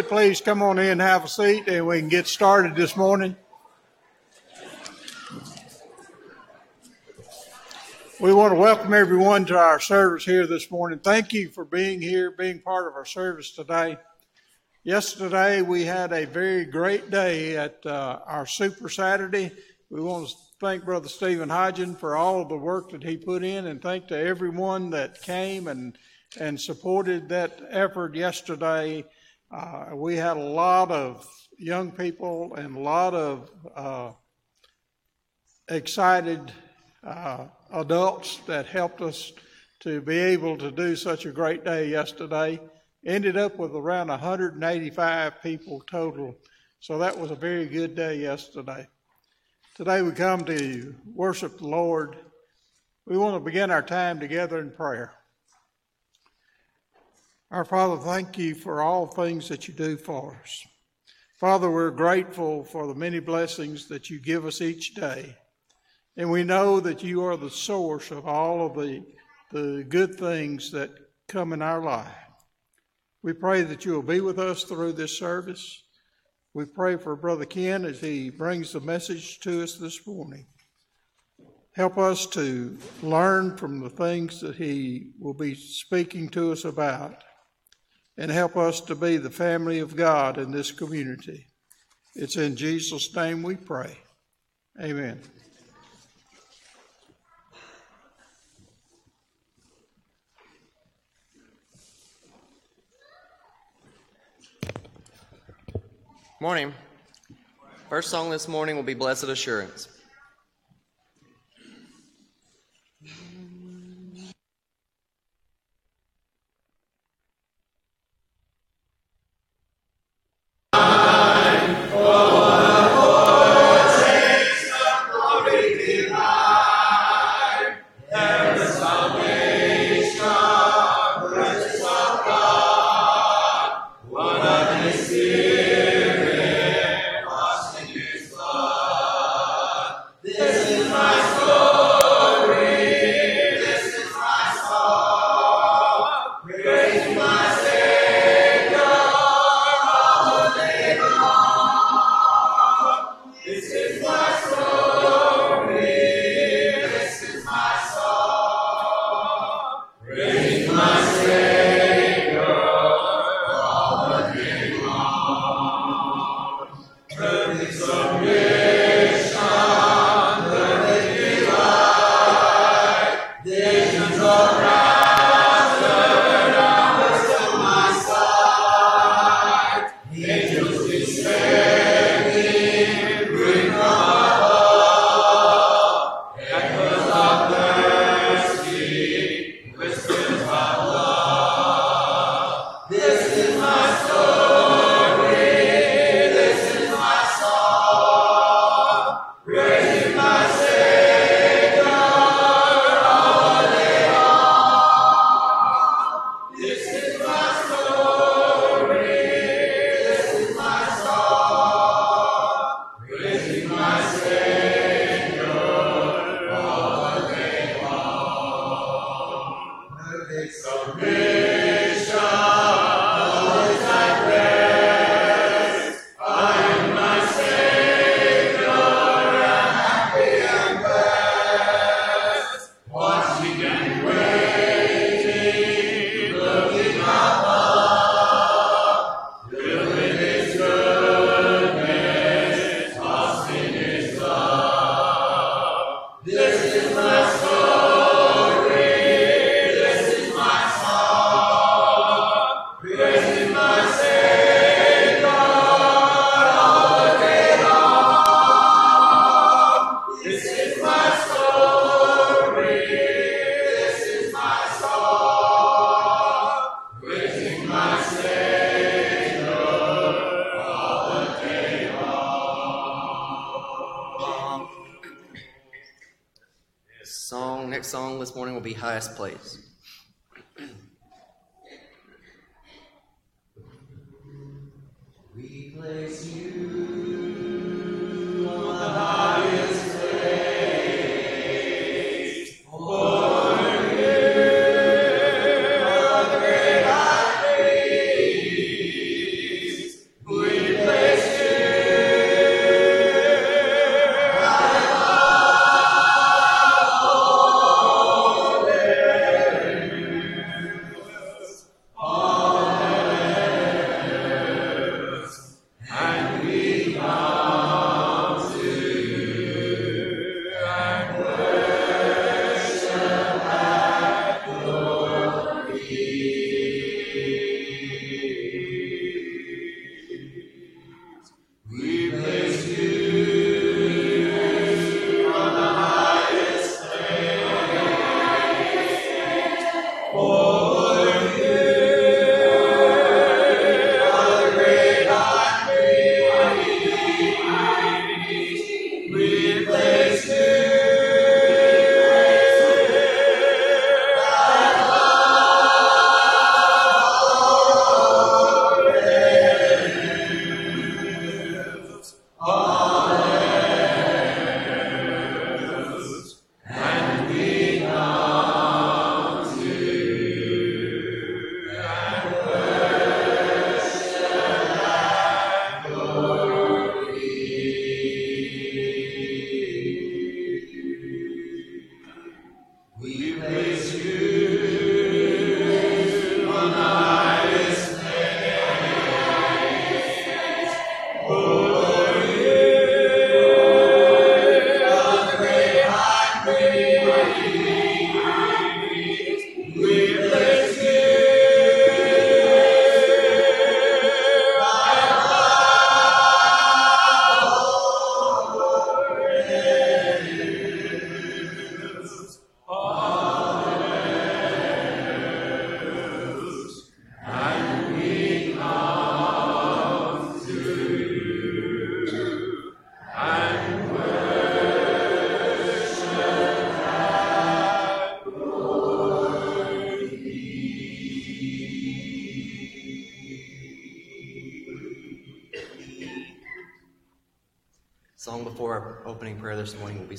Would, please come on in and have a seat and we can get started this morning. We want to welcome everyone to our service here this morning. Thank you for being here, being part of our service today. Yesterday, we had a very great day at uh, our Super Saturday. We want to thank Brother Stephen Hodgen for all of the work that he put in and thank to everyone that came and, and supported that effort yesterday. Uh, we had a lot of young people and a lot of uh, excited uh, adults that helped us to be able to do such a great day yesterday. Ended up with around 185 people total, so that was a very good day yesterday. Today we come to worship the Lord. We want to begin our time together in prayer. Our Father, thank you for all things that you do for us. Father, we're grateful for the many blessings that you give us each day. And we know that you are the source of all of the, the good things that come in our life. We pray that you will be with us through this service. We pray for Brother Ken as he brings the message to us this morning. Help us to learn from the things that he will be speaking to us about and help us to be the family of God in this community. It's in Jesus' name we pray. Amen. Morning. First song this morning will be Blessed Assurance.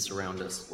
Surround Us,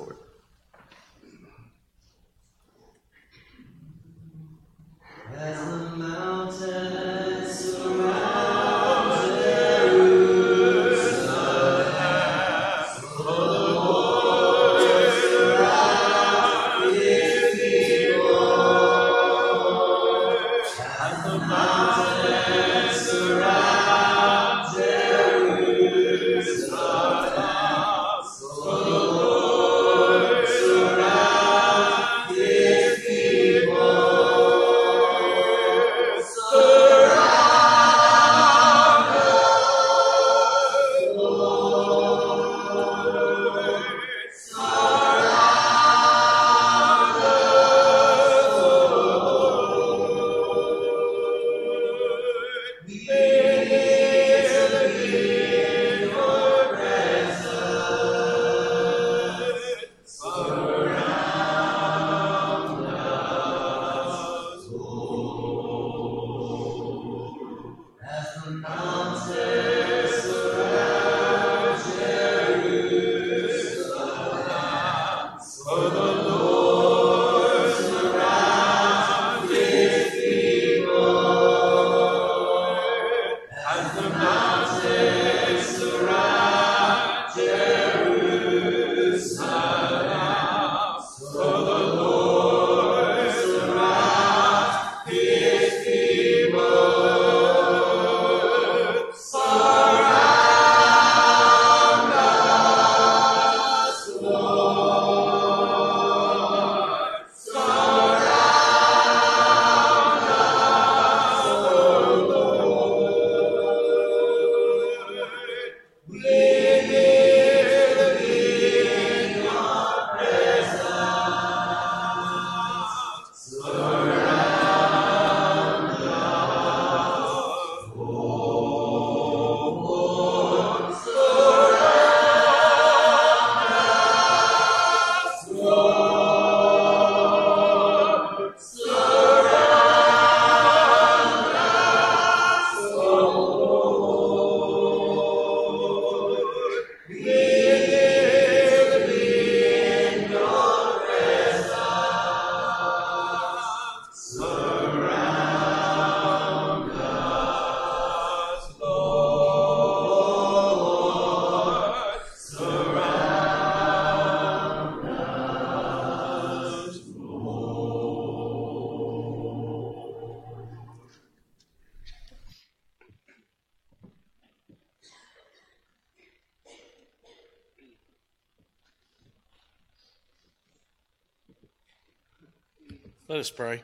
Let us pray.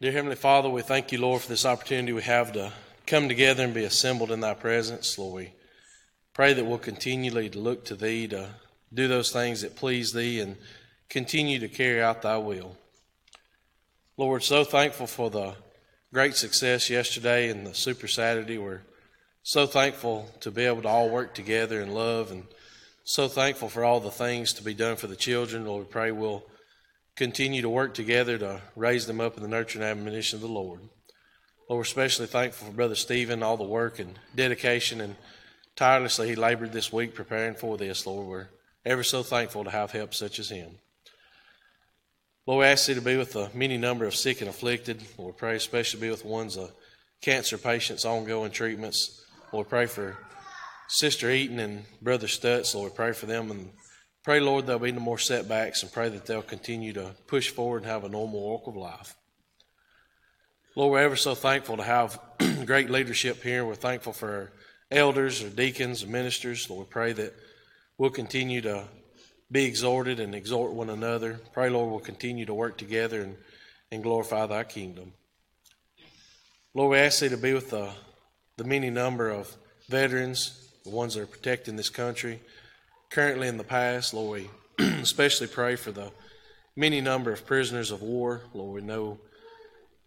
Dear Heavenly Father, we thank you, Lord, for this opportunity we have to come together and be assembled in Thy presence. Lord, we pray that we'll continually look to Thee to do those things that please Thee and continue to carry out thy will. Lord, so thankful for the great success yesterday and the Super Saturday. We're so thankful to be able to all work together in love and so thankful for all the things to be done for the children. Lord, we pray we'll continue to work together to raise them up in the nurture and admonition of the Lord. Lord, we're especially thankful for Brother Stephen, all the work and dedication and tirelessly he labored this week preparing for this, Lord. We're ever so thankful to have help such as him. Lord, we ask you to be with the many number of sick and afflicted. Lord, we pray especially be with ones of cancer patients, ongoing treatments. Lord, pray for Sister Eaton and Brother Stutz. Lord, we pray for them and pray, Lord, there'll be no more setbacks and pray that they'll continue to push forward and have a normal walk of life. Lord, we're ever so thankful to have great leadership here. We're thankful for our elders, our deacons, and ministers. Lord, we pray that we'll continue to be exhorted and exhort one another. Pray, Lord, we'll continue to work together and, and glorify thy kingdom. Lord, we ask thee to be with the, the many number of veterans, the ones that are protecting this country, currently in the past. Lord, we especially pray for the many number of prisoners of war. Lord, we know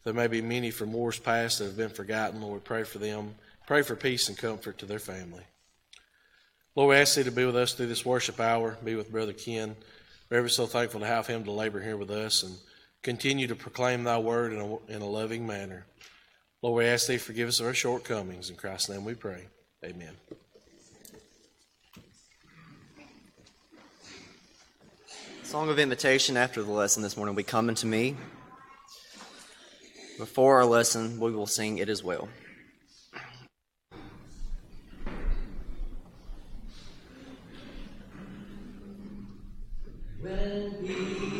there may be many from wars past that have been forgotten. Lord, pray for them. Pray for peace and comfort to their family. Lord, we ask thee to be with us through this worship hour, be with Brother Ken. We're ever so thankful to have him to labor here with us and continue to proclaim thy word in a, in a loving manner. Lord, we ask thee forgive us of our shortcomings. In Christ's name we pray. Amen. Song of invitation after the lesson this morning will be Coming to Me. Before our lesson, we will sing it as Well. When we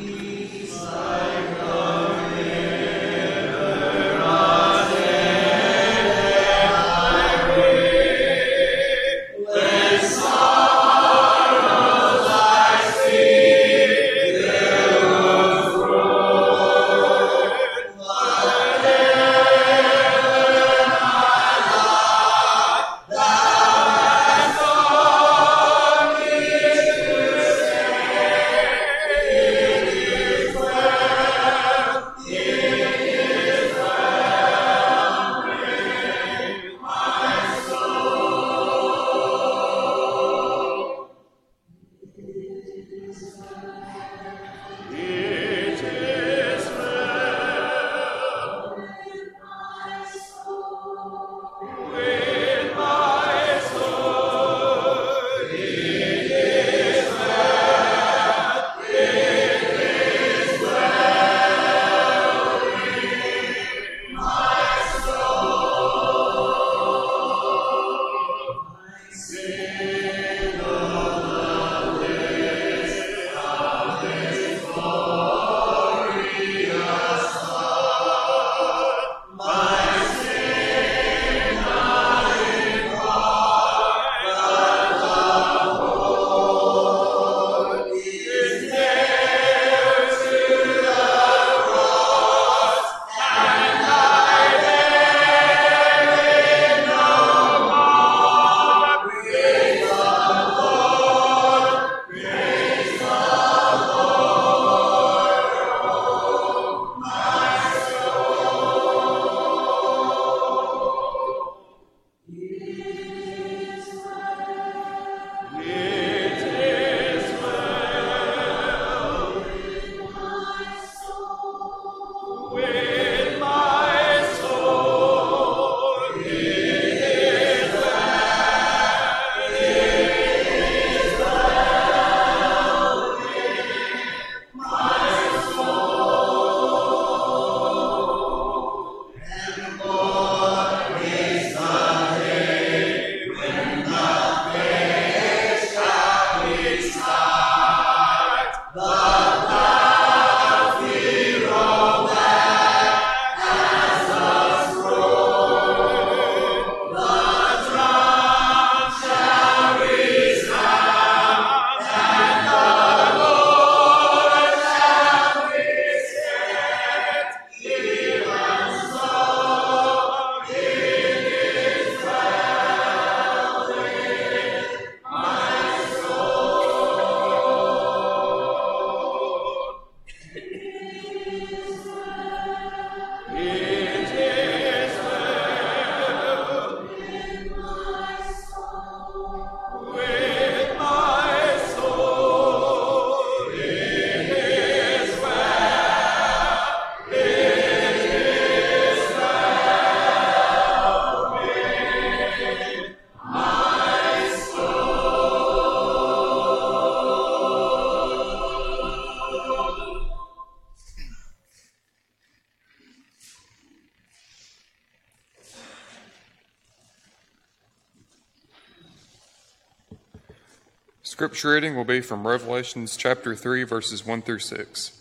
Scripture reading will be from Revelations chapter 3, verses 1 through 6.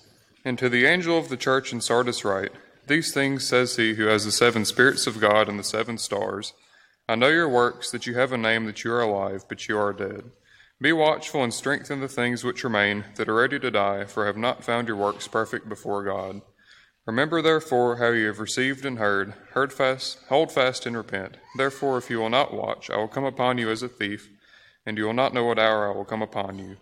And to the angel of the church in Sardis write, These things says he who has the seven spirits of God and the seven stars. I know your works, that you have a name that you are alive, but you are dead. Be watchful and strengthen the things which remain that are ready to die, for I have not found your works perfect before God. Remember therefore how you have received and heard, heard fast, hold fast and repent. Therefore, if you will not watch, I will come upon you as a thief and you will not know what hour I will come upon you.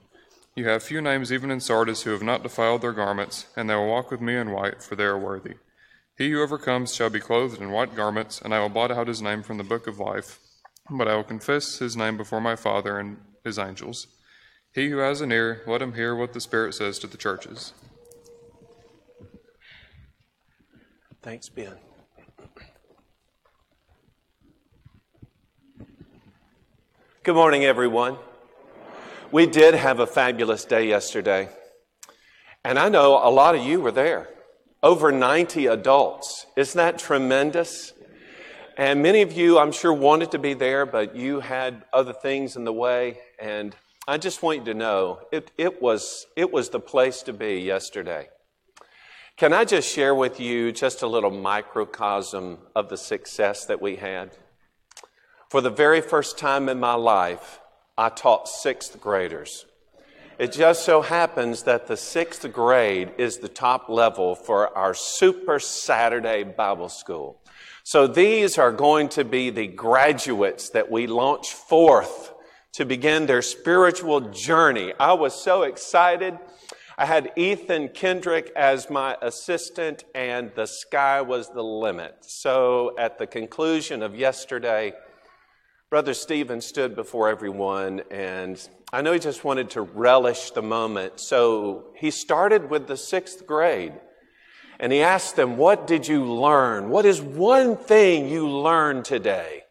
You have few names even in Sardis who have not defiled their garments, and they will walk with me in white, for they are worthy. He who overcomes shall be clothed in white garments, and I will blot out his name from the book of life. But I will confess his name before my Father and his angels. He who has an ear, let him hear what the Spirit says to the churches. Thanks, Ben. Good morning, everyone. We did have a fabulous day yesterday. And I know a lot of you were there. Over 90 adults. Isn't that tremendous? And many of you, I'm sure, wanted to be there, but you had other things in the way. And I just want you to know it, it, was, it was the place to be yesterday. Can I just share with you just a little microcosm of the success that we had? For the very first time in my life, I taught sixth graders. It just so happens that the sixth grade is the top level for our Super Saturday Bible School. So these are going to be the graduates that we launch forth to begin their spiritual journey. I was so excited. I had Ethan Kendrick as my assistant, and the sky was the limit. So at the conclusion of yesterday, Brother Stephen stood before everyone, and I know he just wanted to relish the moment. So he started with the sixth grade, and he asked them, What did you learn? What is one thing you learned today?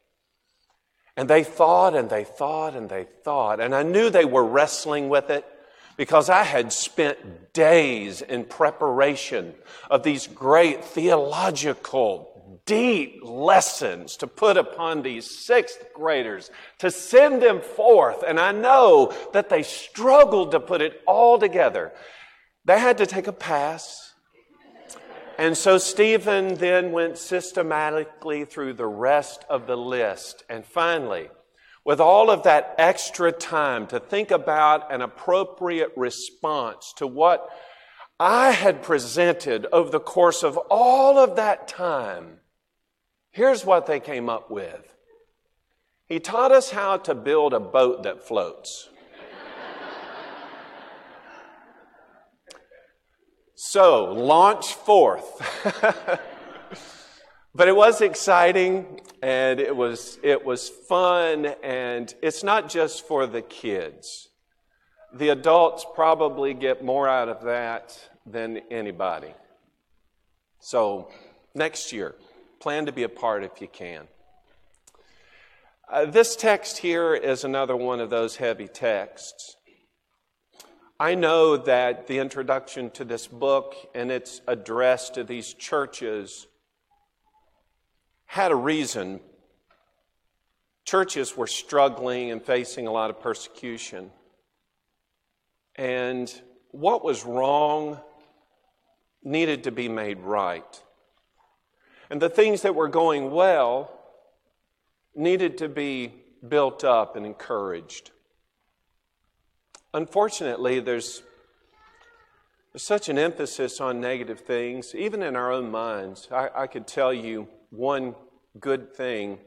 And they thought and they thought and they thought, and I knew they were wrestling with it because I had spent days in preparation of these great theological deep lessons to put upon these sixth graders, to send them forth. And I know that they struggled to put it all together. They had to take a pass. And so Stephen then went systematically through the rest of the list. And finally, with all of that extra time to think about an appropriate response to what I had presented over the course of all of that time, Here's what they came up with He taught us how to build a boat that floats. so, launch forth. but it was exciting and it was, it was fun, and it's not just for the kids. The adults probably get more out of that than anybody. So, next year, Plan to be a part if you can. Uh, this text here is another one of those heavy texts. I know that the introduction to this book and its address to these churches had a reason. Churches were struggling and facing a lot of persecution. And what was wrong needed to be made right. And the things that were going well needed to be built up and encouraged. Unfortunately, there's, such an emphasis on negative things, even in our own minds. I, I could tell you one good thing,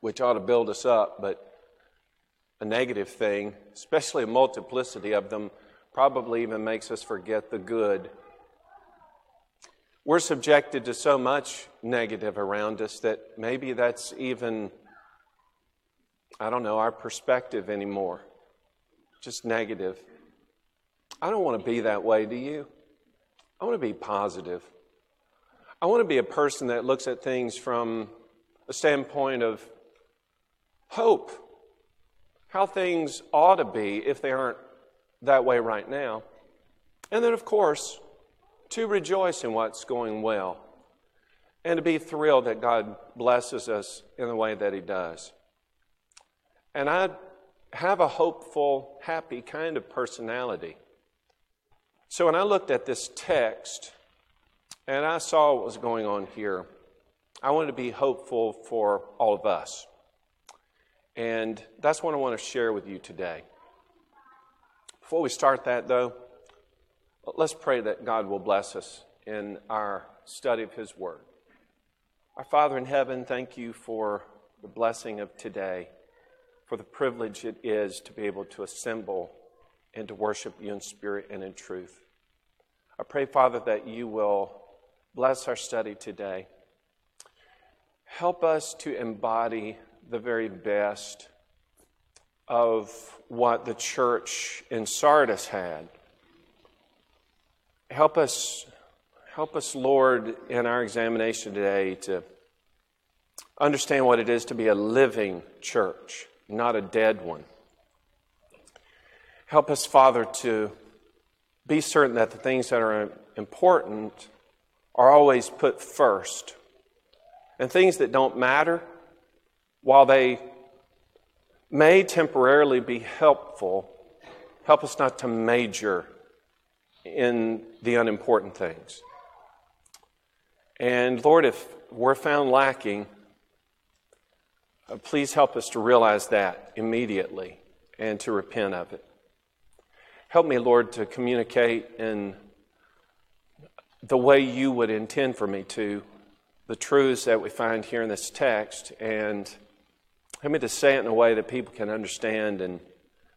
which ought to build us up, but a negative thing, especially a multiplicity of them, probably even makes us forget the good we're subjected to so much negative around us that maybe that's even, I don't know, our perspective anymore. Just negative. I don't want to be that way, do you? I want to be positive. I want to be a person that looks at things from a standpoint of hope, how things ought to be if they aren't that way right now. And then, of course, to rejoice in what's going well and to be thrilled that God blesses us in the way that He does. And I have a hopeful, happy kind of personality. So when I looked at this text and I saw what was going on here, I wanted to be hopeful for all of us. And that's what I want to share with you today. Before we start that, though, let's pray that God will bless us in our study of His Word. Our Father in heaven, thank you for the blessing of today, for the privilege it is to be able to assemble and to worship you in spirit and in truth. I pray, Father, that you will bless our study today. Help us to embody the very best of what the church in Sardis had. Help us, help us, Lord, in our examination today to understand what it is to be a living church, not a dead one. Help us, Father, to be certain that the things that are important are always put first. And things that don't matter, while they may temporarily be helpful, help us not to major in the unimportant things. And Lord, if we're found lacking, uh, please help us to realize that immediately and to repent of it. Help me, Lord, to communicate in the way you would intend for me to the truths that we find here in this text, and help me to say it in a way that people can understand and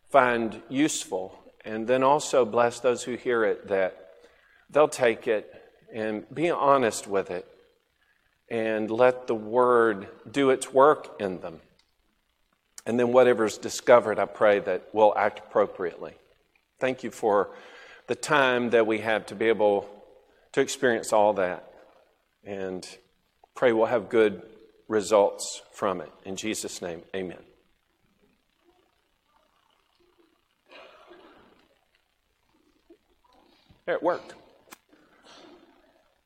find useful. And then also bless those who hear it that they'll take it and be honest with it and let the word do its work in them. And then whatever's discovered, I pray that we'll act appropriately. Thank you for the time that we have to be able to experience all that. And pray we'll have good results from it. In Jesus' name, amen. It worked.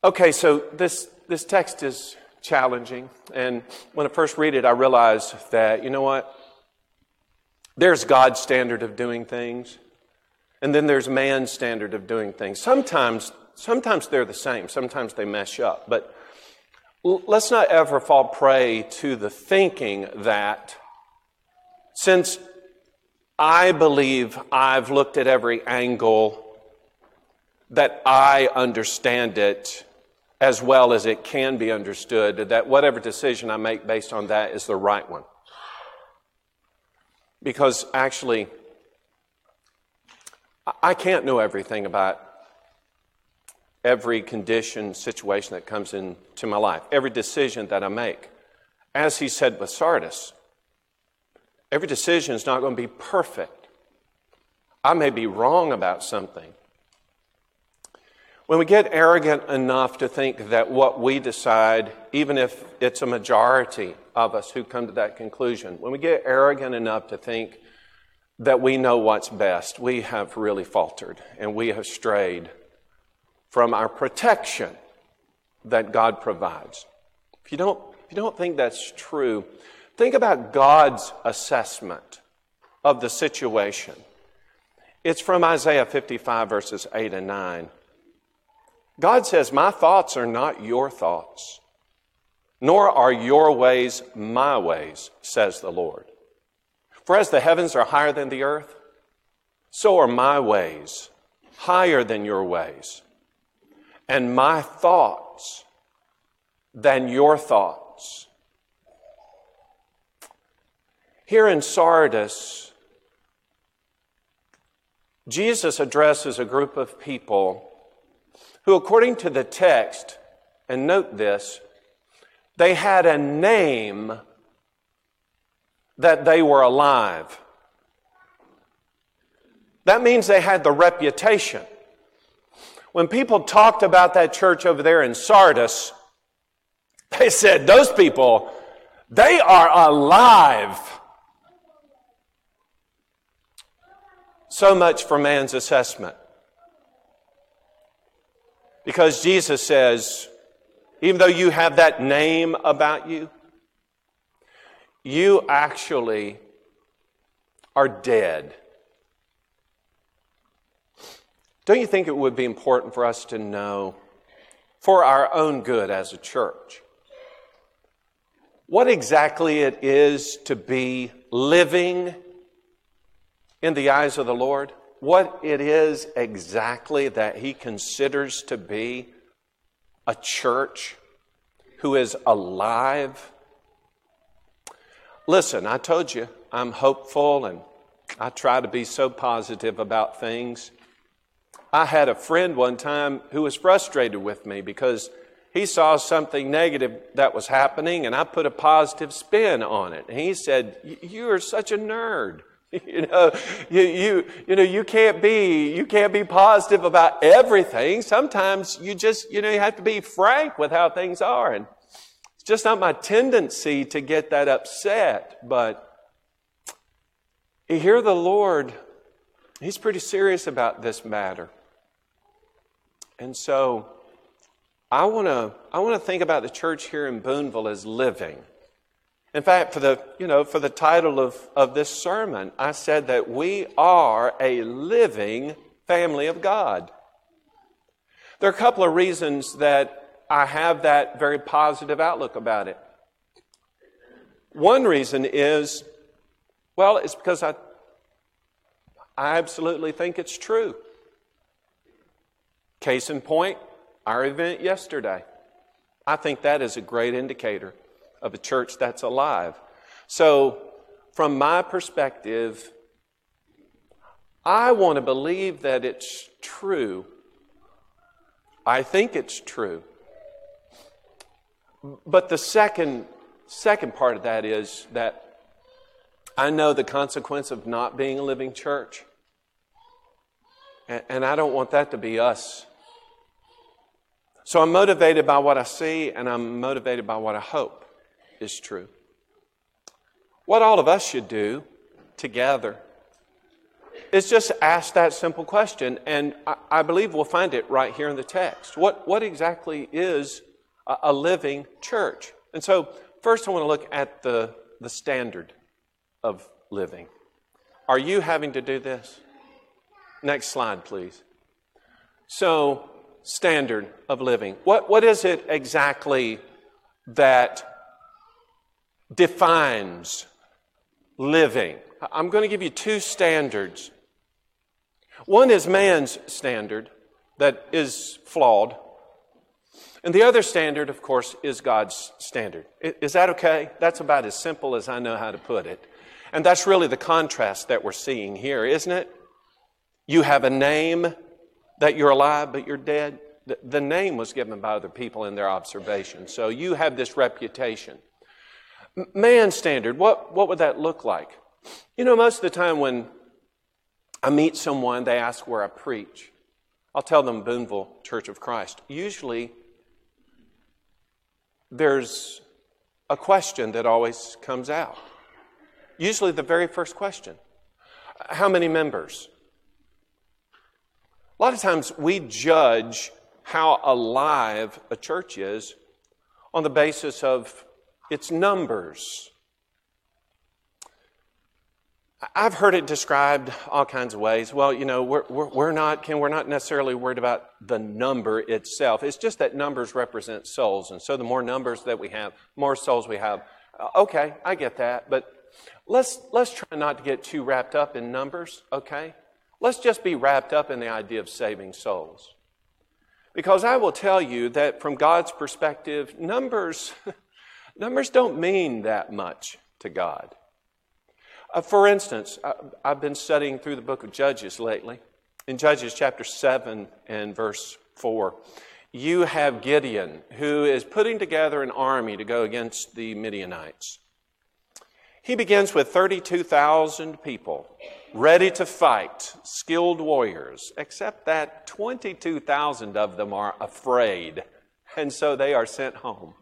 Okay, so this this text is challenging. And when I first read it, I realized that, you know what? There's God's standard of doing things, and then there's man's standard of doing things. Sometimes, sometimes they're the same, sometimes they mesh up. But let's not ever fall prey to the thinking that since I believe I've looked at every angle, that I understand it, as well as it can be understood, that whatever decision I make based on that is the right one. Because actually, I can't know everything about every condition, situation that comes into my life, every decision that I make. As he said with Sardis, every decision is not going to be perfect. I may be wrong about something. When we get arrogant enough to think that what we decide, even if it's a majority of us who come to that conclusion, when we get arrogant enough to think that we know what's best, we have really faltered and we have strayed from our protection that God provides. If you don't, if you don't think that's true, think about God's assessment of the situation. It's from Isaiah 55, verses 8 and 9. God says, My thoughts are not your thoughts, nor are your ways my ways, says the Lord. For as the heavens are higher than the earth, so are my ways higher than your ways, and my thoughts than your thoughts. Here in Sardis, Jesus addresses a group of people who, according to the text, and note this, they had a name that they were alive. That means they had the reputation. When people talked about that church over there in Sardis, they said, Those people, they are alive. So much for man's assessment. Because Jesus says, even though you have that name about you, you actually are dead. Don't you think it would be important for us to know, for our own good as a church, what exactly it is to be living in the eyes of the Lord? What it is exactly that He considers to be a church who is alive? Listen, I told you I'm hopeful and I try to be so positive about things. I had a friend one time who was frustrated with me because he saw something negative that was happening and I put a positive spin on it. And he said, You are such a nerd. You know, you, you, you know, you can't be, you can't be positive about everything. Sometimes you just, you know, you have to be frank with how things are. And it's just not my tendency to get that upset, but you hear the Lord, He's pretty serious about this matter. And so I want to I want to think about the church here in Boonville as living. In fact, for the, you know, for the title of, of this sermon, I said that we are a living family of God. There are a couple of reasons that I have that very positive outlook about it. One reason is, well, it's because I, I absolutely think it's true. Case in point, our event yesterday. I think that is a great indicator of a church that's alive. So, from my perspective, I want to believe that it's true. I think it's true. But the second, second part of that is that I know the consequence of not being a living church. And I don't want that to be us so I'm motivated by what I see, and I'm motivated by what I hope is true. What all of us should do together is just ask that simple question, and I, believe we'll find it right here in the text. What, what exactly is a, a living church? And so, first, I want to look at the, the standard of living. Are you having to do this? Next slide, please. So, standard of living? What, what is it exactly that defines living? I'm going to give you two standards. One is man's standard that is flawed. And the other standard, of course, is God's standard. Is that okay? That's about as simple as I know how to put it. And that's really the contrast that we're seeing here, isn't it? You have a name that you're alive but you're dead. The, name was given by other people in their observation. So you have this reputation. Man standard, what, what would that look like? You know, most of the time when I meet someone, they ask where I preach. I'll tell them Boonville Church of Christ. Usually, there's a question that always comes out. Usually, the very first question How many members? A lot of times we judge how alive a church is on the basis of its numbers. I've heard it described all kinds of ways. Well, you know, we're, we're, we're, not, Ken, we're not necessarily worried about the number itself. It's just that numbers represent souls. And so the more numbers that we have, more souls we have. Uh, okay, I get that. But let's, let's try not to get too wrapped up in numbers, okay? Let's just be wrapped up in the idea of saving souls. Because I will tell you that from God's perspective, numbers, numbers don't mean that much to God. Uh, for instance, I, I've been studying through the book of Judges lately. In Judges chapter 7 and verse 4, you have Gideon, who is putting together an army to go against the Midianites. He begins with 32,000 people ready to fight, skilled warriors, except that 22,000 of them are afraid, and so they are sent home.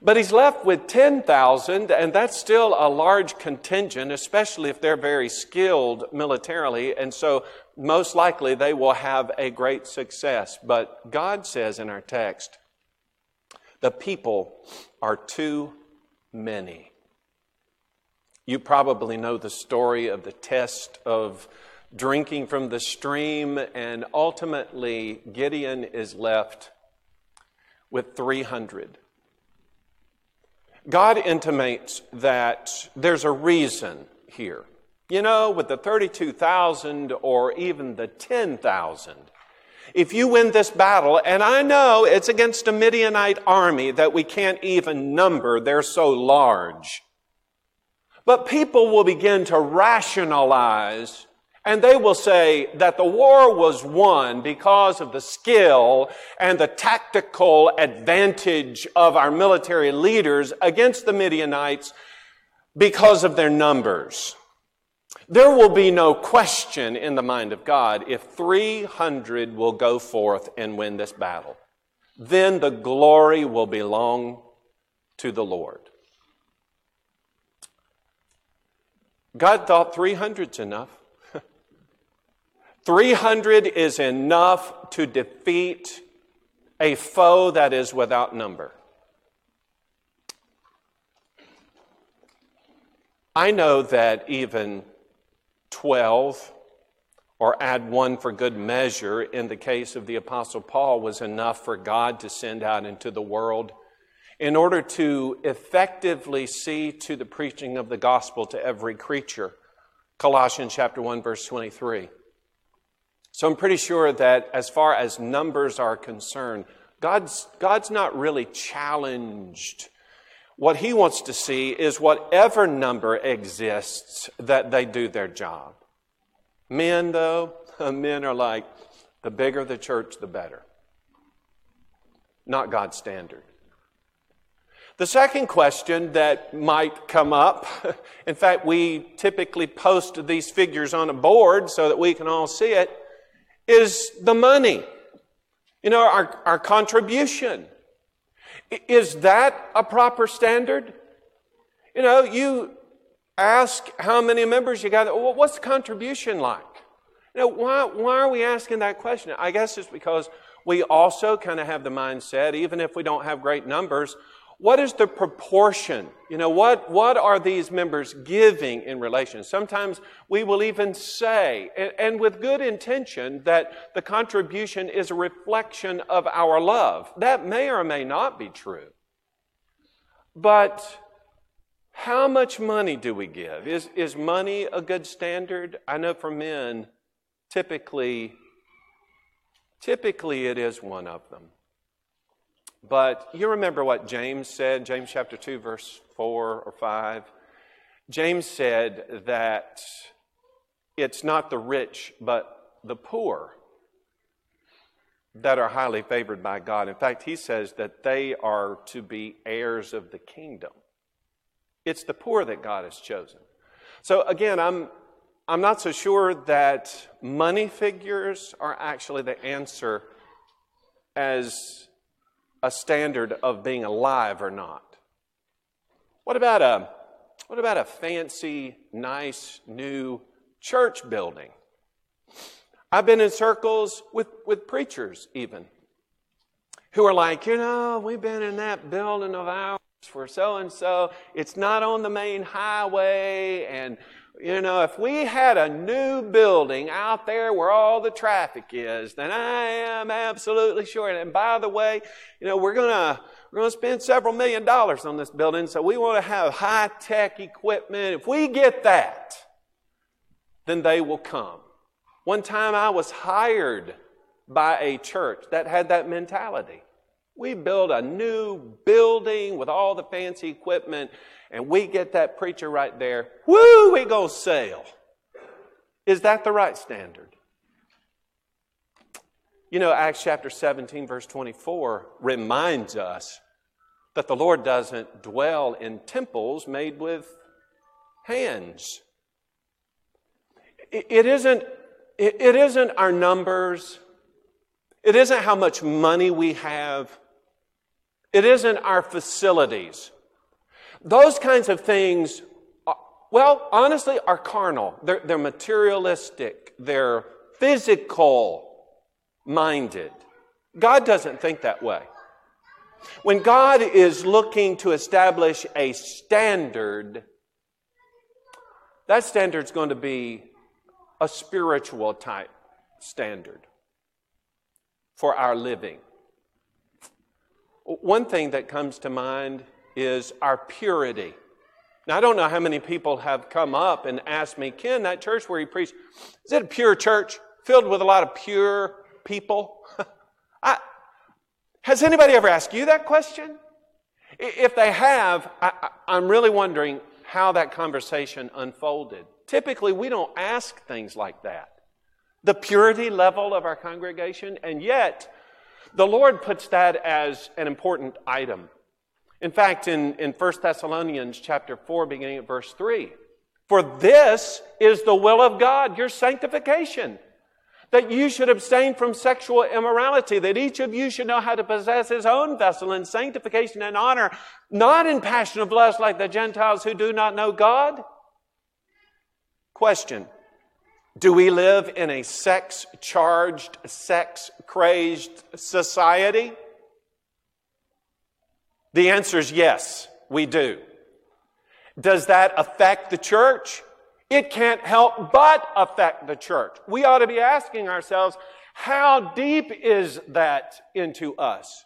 But he's left with 10,000, and that's still a large contingent, especially if they're very skilled militarily, and so most likely they will have a great success. But God says in our text, the people are too many. You probably know the story of the test of drinking from the stream, and ultimately, Gideon is left with 300. God intimates that there's a reason here. You know, with the 32,000 or even the 10,000, if you win this battle, and I know it's against a Midianite army that we can't even number, they're so large. But people will begin to rationalize and they will say that the war was won because of the skill and the tactical advantage of our military leaders against the Midianites because of their numbers. There will be no question in the mind of God if 300 will go forth and win this battle. Then the glory will belong to the Lord. God thought 300's enough. 300 is enough to defeat a foe that is without number. I know that even 12 or add one for good measure in the case of the Apostle Paul was enough for God to send out into the world in order to effectively see to the preaching of the gospel to every creature. Colossians chapter 1 verse 23. So I'm pretty sure that as far as numbers are concerned, God's, God's not really challenged. What he wants to see is whatever number exists, that they do their job. Men, though, men are like, the bigger the church, the better. Not God's standard. The second question that might come up, in fact, we typically post these figures on a board so that we can all see it is the money. You know, our, our contribution. Is that a proper standard? You know, you ask how many members you got. Well, what's the contribution like? You know, why, why are we asking that question? I guess it's because we also kind of have the mindset, even if we don't have great numbers, what is the proportion? You know, what, what are these members giving in relation? Sometimes we will even say, and, and with good intention, that the contribution is a reflection of our love. That may or may not be true. But how much money do we give? Is, is money a good standard? I know for men, typically, typically it is one of them. But you remember what James said, James chapter 2, verse 4 or 5. James said that it's not the rich, but the poor that are highly favored by God. In fact, he says that they are to be heirs of the kingdom. It's the poor that God has chosen. So again, I'm, I'm not so sure that money figures are actually the answer as a standard of being alive or not? What about a, what about a fancy, nice, new church building? I've been in circles with, with preachers, even, who are like, you know, we've been in that building of ours for so and so. It's not on the main highway, and you know, if we had a new building out there where all the traffic is, then I am absolutely sure. And by the way, you know, we're gonna we're gonna spend several million dollars on this building, so we want to have high tech equipment. If we get that, then they will come. One time I was hired by a church that had that mentality. We build a new building with all the fancy equipment, and we get that preacher right there, woo, we go sail. Is that the right standard? You know, Acts chapter 17, verse 24 reminds us that the Lord doesn't dwell in temples made with hands. It isn't, it isn't our numbers. It isn't how much money we have. It isn't our facilities. Those kinds of things, uh, well, honestly, are carnal. They're, they're materialistic. They're physical minded. God doesn't think that way. When God is looking to establish a standard, That standard's going to be a spiritual type standard for our living. One thing that comes to mind is our purity. Now, I don't know how many people have come up and asked me, Ken, that church where you preach, is it a pure church filled with a lot of pure people? I, has anybody ever asked you that question? If they have, I, I'm really wondering how that conversation unfolded. Typically, we don't ask things like that. The purity level of our congregation, and yet the Lord puts that as an important item. In fact, in, in 1 Thessalonians chapter 4, beginning at verse 3, for this is the will of God, your sanctification, that you should abstain from sexual immorality, that each of you should know how to possess his own vessel in sanctification and honor, not in passion of lust like the Gentiles who do not know God. Question Do we live in a sex charged, sex crazed society? The answer is yes, we do. Does that affect the church? It can't help but affect the church. We ought to be asking ourselves, how deep is that into us?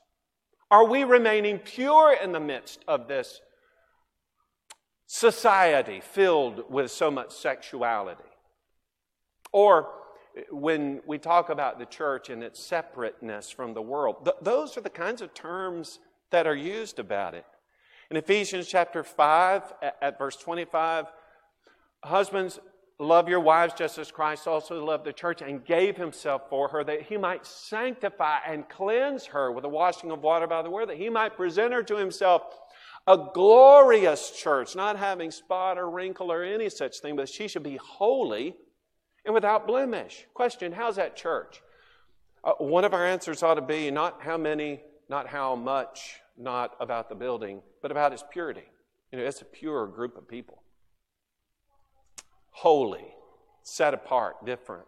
Are we remaining pure in the midst of this society filled with so much sexuality? Or when we talk about the church and its separateness from the world, th- those are the kinds of terms that are used about it. In Ephesians chapter 5, at, verse 25, husbands, love your wives just as Christ also loved the church and gave himself for her that he might sanctify and cleanse her with the washing of water by the word, that he might present her to himself a glorious church, not having spot or wrinkle or any such thing, but she should be holy and without blemish. Question How's that church? Uh, one of our answers ought to be not how many not how much, not about the building, but about its purity. You know, it's a pure group of people. Holy, set apart, different.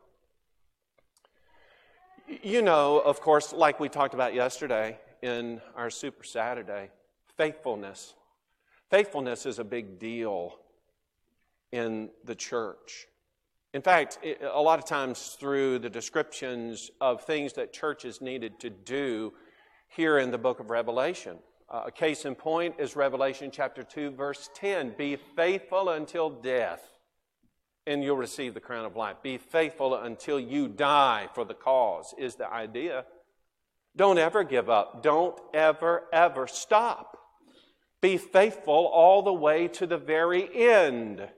You know, of course, like we talked about yesterday in our Super Saturday, faithfulness. Faithfulness is a big deal in the church. In fact, a lot of times through the descriptions of things that churches needed to do, here in the book of Revelation. Uh, a case in point is Revelation chapter 2, verse 10. Be faithful until death, and you'll receive the crown of life. Be faithful until you die for the cause, is the idea. Don't ever give up. Don't ever, ever stop. Be faithful all the way to the very end.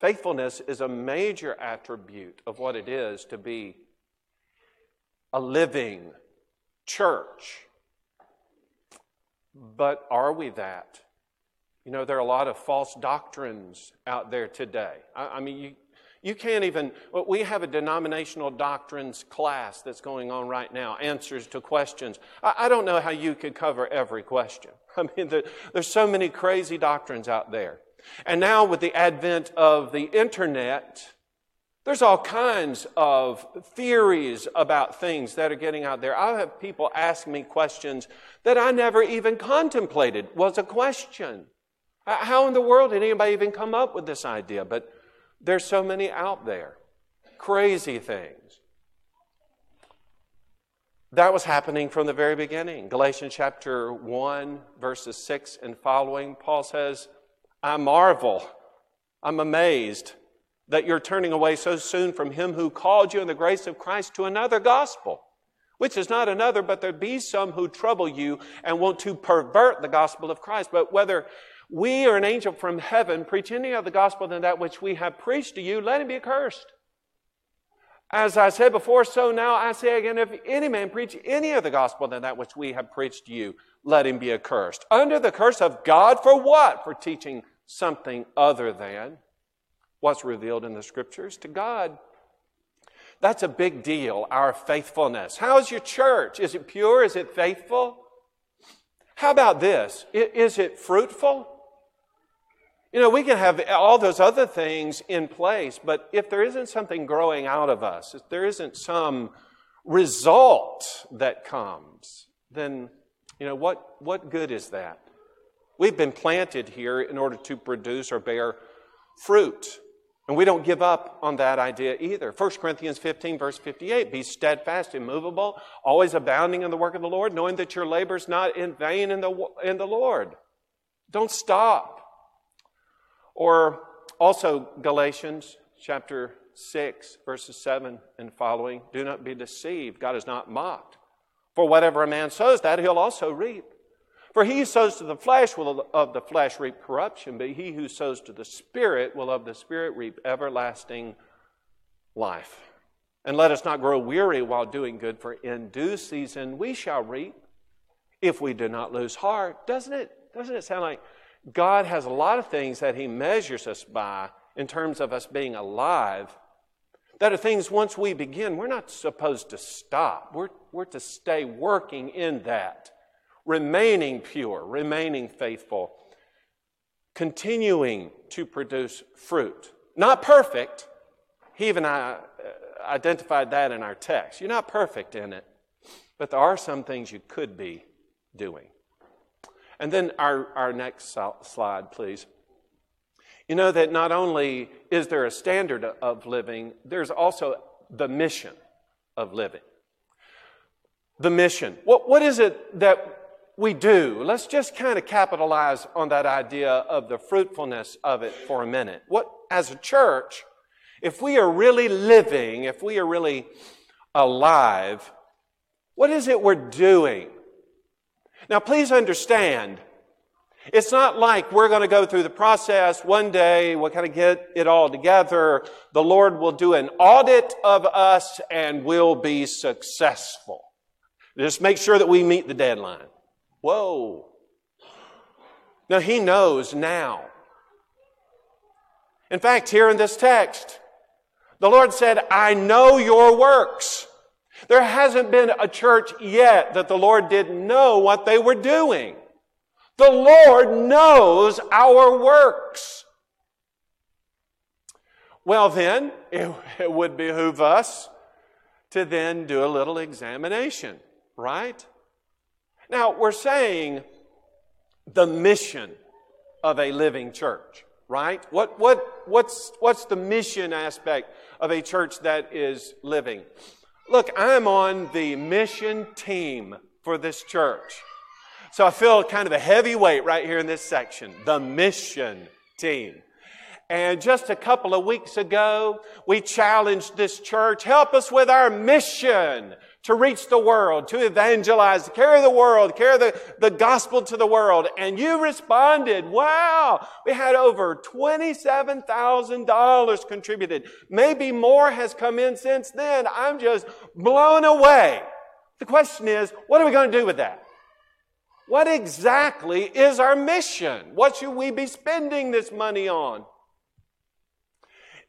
Faithfulness is a major attribute of what it is to be a living, church. But are we that? You know, there are a lot of false doctrines out there today. I, I mean, you, you can't even, well, we have a denominational doctrines class that's going on right now, answers to questions. I, I don't know how you could cover every question. I mean, there, there's so many crazy doctrines out there. And now, with the advent of the internet, there's all kinds of theories about things that are getting out there. I have people ask me questions that I never even contemplated was a question. How in the world did anybody even come up with this idea? But there's so many out there. Crazy things. That was happening from the very beginning. Galatians chapter 1, verses 6 and following, Paul says, I marvel, I'm amazed that you're turning away so soon from him who called you in the grace of Christ to another gospel, which is not another, but there be some who trouble you and want to pervert the gospel of Christ. But whether we or an angel from heaven preach any other gospel than that which we have preached to you, let him be accursed. As I said before, so now I say again, if any man preach any other gospel than that which we have preached to you, let him be accursed. Under the curse of God for what? For teaching something other than what's revealed in the scriptures to God. That's a big deal, our faithfulness. How's your church? Is it pure? Is it faithful? How about this? Is it fruitful? You know, we can have all those other things in place, but if there isn't something growing out of us, if there isn't some result that comes, then, you know, what, what good is that? We've been planted here in order to produce or bear fruit. And we don't give up on that idea either. 1 Corinthians 15, verse 58 Be steadfast, immovable, always abounding in the work of the Lord, knowing that your labor is not in vain in the, in the Lord. Don't stop. Or also, Galatians chapter 6, verses 7 and following Do not be deceived. God is not mocked. For whatever a man sows, that he'll also reap. For he who sows to the flesh will of the flesh reap corruption, but he who sows to the Spirit will of the Spirit reap everlasting life. And let us not grow weary while doing good, for in due season we shall reap if we do not lose heart. Doesn't it, doesn't it sound like God has a lot of things that He measures us by in terms of us being alive? That are things once we begin, we're not supposed to stop. We're, we're to stay working in that remaining pure, remaining faithful, continuing to produce fruit. Not perfect. He even uh, identified that in our text. You're not perfect in it, but there are some things you could be doing. And then our, our next slide, please. You know that not only is there a standard of living, there's also the mission of living. The mission. What, what is it that we do, let's just kind of capitalize on that idea of the fruitfulness of it for a minute. What, as a church, if we are really living, if we are really alive, what is it we're doing? Now, please understand, it's not like we're going to go through the process one day, we'll kind of get it all together. The Lord will do an audit of us and we'll be successful. Just make sure that we meet the deadline. Whoa. Now, he knows now. In fact, here in this text, the Lord said, I know your works. There hasn't been a church yet that the Lord didn't know what they were doing. The Lord knows our works. Well, then, it, it would behoove us to then do a little examination, right? Now, we're saying the mission of a living church, right? What, what, what's, what's the mission aspect of a church that is living? Look, I'm on the mission team for this church. So I feel kind of a heavy weight right here in this section the mission team. And just a couple of weeks ago, we challenged this church help us with our mission to reach the world, to evangelize, to carry the world, carry the, the gospel to the world. And you responded. Wow. We had over $27,000 contributed. Maybe more has come in since then. I'm just blown away. The question is, what are we going to do with that? What exactly is our mission? What should we be spending this money on?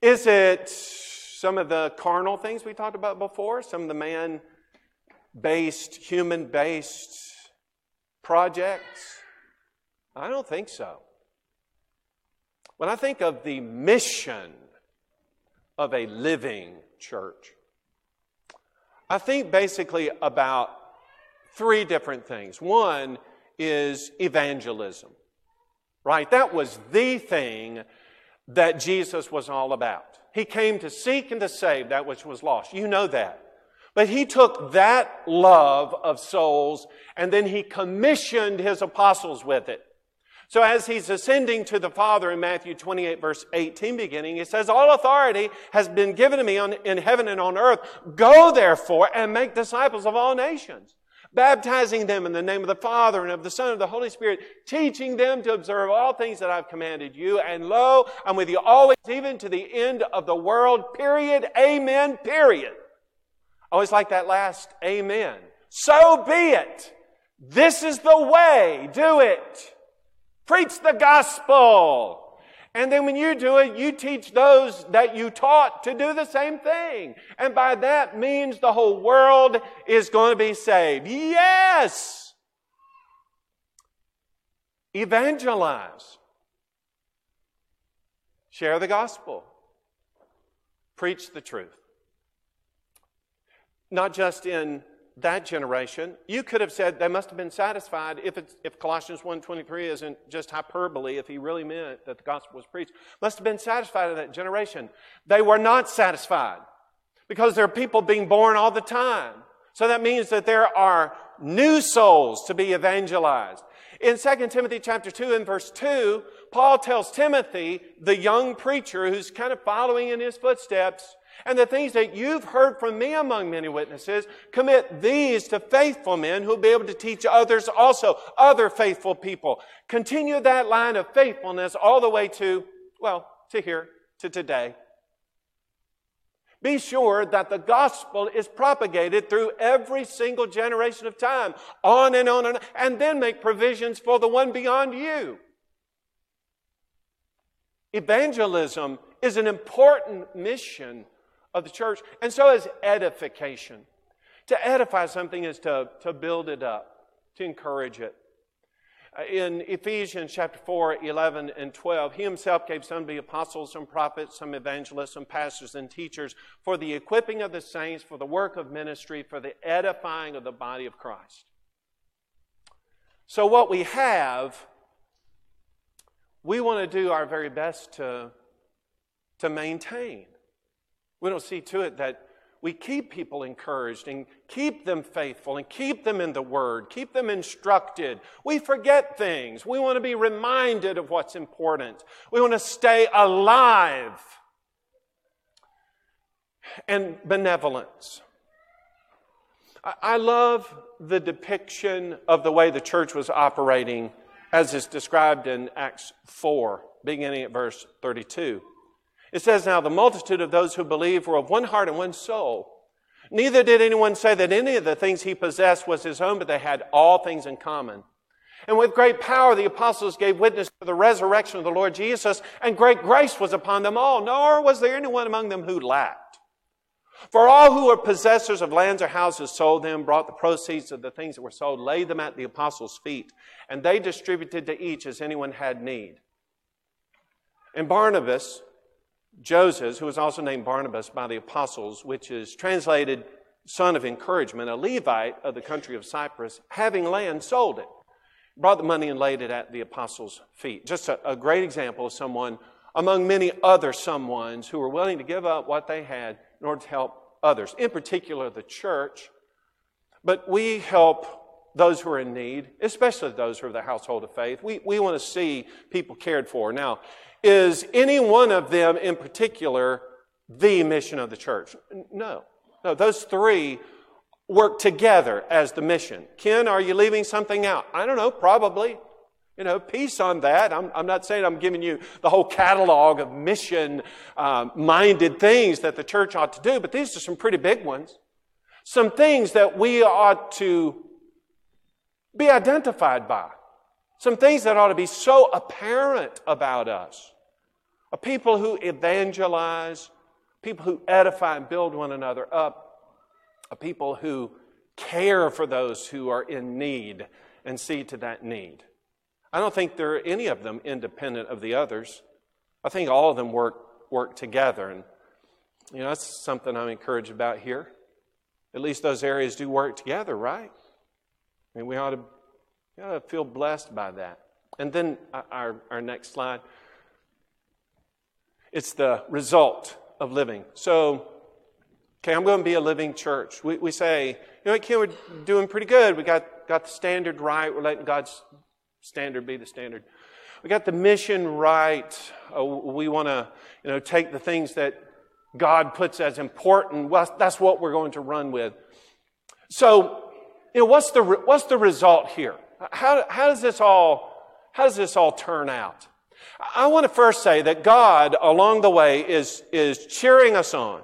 Is it some of the carnal things we talked about before? Some of the man based, human based projects? I don't think so. When I think of the mission of a living church, I think basically about three different things. One is evangelism, right? That was the thing that Jesus was all about. He came to seek and to save that which was lost. You know that. But he took that love of souls and then he commissioned his apostles with it. So as he's ascending to the Father in Matthew 28 verse 18 beginning, he says, All authority has been given to me on, in heaven and on earth. Go therefore and make disciples of all nations, baptizing them in the name of the Father and of the Son and of the Holy Spirit, teaching them to observe all things that I've commanded you. And lo, I'm with you always, even to the end of the world. Period. Amen. Period. Oh, Always like that last amen. So be it. This is the way. Do it. Preach the gospel. And then when you do it, you teach those that you taught to do the same thing. And by that means the whole world is going to be saved. Yes! Evangelize. Share the gospel. Preach the truth not just in that generation. You could have said they must have been satisfied if, it's, if Colossians 1.23 isn't just hyperbole, if he really meant that the gospel was preached. Must have been satisfied in that generation. They were not satisfied because there are people being born all the time. So that means that there are new souls to be evangelized. In 2 Timothy chapter 2 and verse 2, Paul tells Timothy, the young preacher who's kind of following in his footsteps, and the things that you've heard from me among many witnesses, commit these to faithful men who'll be able to teach others also, other faithful people. Continue that line of faithfulness all the way to, well, to here, to today. Be sure that the gospel is propagated through every single generation of time, on and on and on, and then make provisions for the one beyond you. Evangelism is an important mission of the church, and so is edification. To edify something is to, to build it up, to encourage it. Uh, in Ephesians chapter 4, 11 and 12, he himself gave some to be apostles, some prophets, some evangelists, some pastors and teachers for the equipping of the saints, for the work of ministry, for the edifying of the body of Christ. So, what we have, we want to do our very best to, to maintain. We don't see to it that we keep people encouraged and keep them faithful and keep them in the Word, keep them instructed. We forget things. We want to be reminded of what's important. We want to stay alive. And benevolence. I love the depiction of the way the church was operating as is described in Acts 4, beginning at verse 32. It says, Now the multitude of those who believed were of one heart and one soul. Neither did anyone say that any of the things he possessed was his own, but they had all things in common. And with great power, the apostles gave witness to the resurrection of the Lord Jesus, and great grace was upon them all, nor was there anyone among them who lacked. For all who were possessors of lands or houses sold them, brought the proceeds of the things that were sold, laid them at the apostles' feet, and they distributed to each as anyone had need. And Barnabas, Joseph, who was also named Barnabas by the apostles, which is translated son of encouragement, a Levite of the country of Cyprus, having land, sold it, brought the money and laid it at the apostles' feet. Just a, a great example of someone among many other someones who were willing to give up what they had in order to help others, in particular the church. But we help those who are in need, especially those who are the household of faith. We, we want to see people cared for. Now, is any one of them in particular the mission of the church? No. No, those three work together as the mission. Ken, are you leaving something out? I don't know, probably. You know, peace on that. I'm, I'm not saying I'm giving you the whole catalog of mission um, minded things that the church ought to do, but these are some pretty big ones. Some things that we ought to be identified by. Some things that ought to be so apparent about us a people who evangelize, people who edify and build one another up, a people who care for those who are in need and see to that need. I don't think there are any of them independent of the others. I think all of them work, work together. And, you know, that's something I'm encouraged about here. At least those areas do work together, right? I mean, we ought to, we ought to feel blessed by that. And then uh, our, our next slide. It's the result of living. So, okay, I'm going to be a living church. We, we say, you know Ken, we're doing pretty good. We got, got the standard right. We're letting God's standard be the standard. We got the mission right. Uh, we want to, you know, take the things that God puts as important. Well, that's what we're going to run with. So, you know, what's the, what's the result here? How, how does this all, how does this all turn out? I want to first say that God, along the way, is, is cheering us on.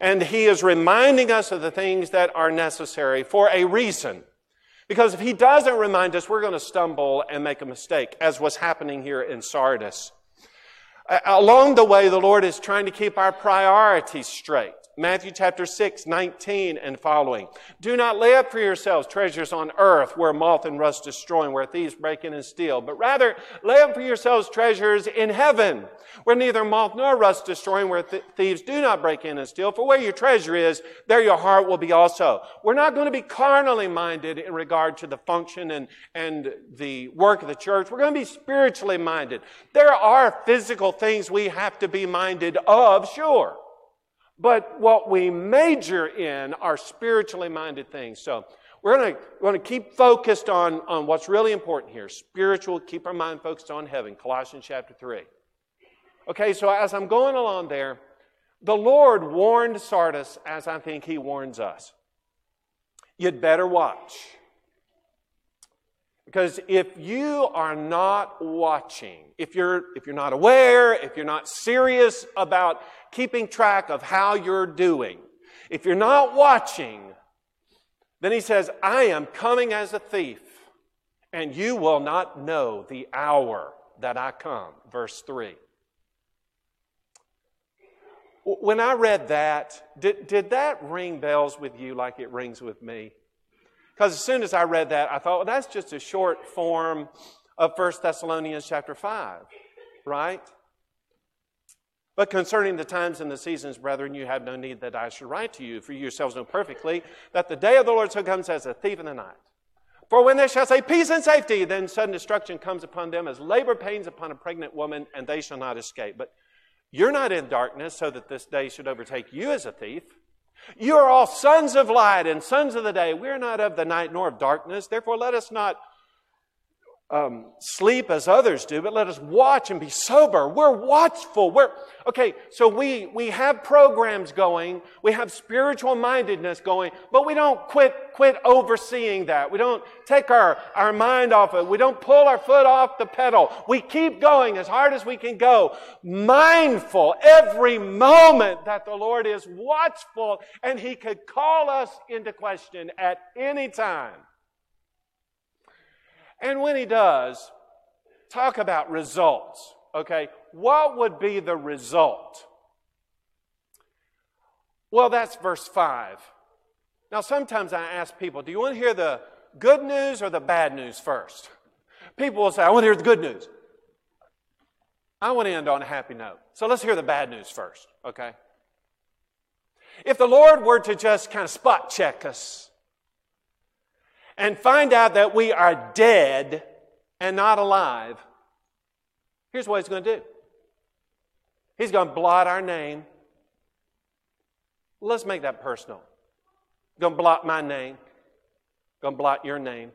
And He is reminding us of the things that are necessary for a reason. Because if He doesn't remind us, we're going to stumble and make a mistake, as was happening here in Sardis. Along the way, the Lord is trying to keep our priorities straight. Matthew chapter 6, 19 and following. Do not lay up for yourselves treasures on earth where moth and rust destroy and where thieves break in and steal, but rather lay up for yourselves treasures in heaven where neither moth nor rust destroy and where th- thieves do not break in and steal. For where your treasure is, there your heart will be also. We're not going to be carnally minded in regard to the function and, and the work of the church. We're going to be spiritually minded. There are physical things we have to be minded of, sure. But what we major in are spiritually minded things. So we're going to, we're to keep focused on, on what's really important here. Spiritual, keep our mind focused on heaven. Colossians chapter 3. Okay, so as I'm going along there, the Lord warned Sardis as I think he warns us. You'd better watch. Because if you are not watching, if you're, if you're not aware, if you're not serious about keeping track of how you're doing, if you're not watching, then he says, I am coming as a thief, and you will not know the hour that I come. Verse 3. When I read that, did, did that ring bells with you like it rings with me? Because as soon as I read that, I thought, well, that's just a short form of 1 Thessalonians chapter 5, right? But concerning the times and the seasons, brethren, you have no need that I should write to you, for you yourselves know perfectly that the day of the Lord so comes as a thief in the night. For when they shall say peace and safety, then sudden destruction comes upon them as labor pains upon a pregnant woman, and they shall not escape. But you're not in darkness so that this day should overtake you as a thief. You are all sons of light and sons of the day. We're not of the night nor of darkness. Therefore, let us not um, sleep as others do, but let us watch and be sober. We're watchful. We're okay. So we we have programs going. We have spiritual mindedness going, but we don't quit quit overseeing that. We don't take our our mind off it. We don't pull our foot off the pedal. We keep going as hard as we can go, mindful every moment that the Lord is watchful and He could call us into question at any time. And when he does, talk about results. Okay, what would be the result? Well, that's verse 5. Now, sometimes I ask people, do you want to hear the good news or the bad news first? People will say, I want to hear the good news. I want to end on a happy note. So let's hear the bad news first, okay? If the Lord were to just kind of spot check us and find out that we are dead and not alive, here's what he's going to do He's going to blot our name. Let's make that personal. Going to blot my name, going to blot your name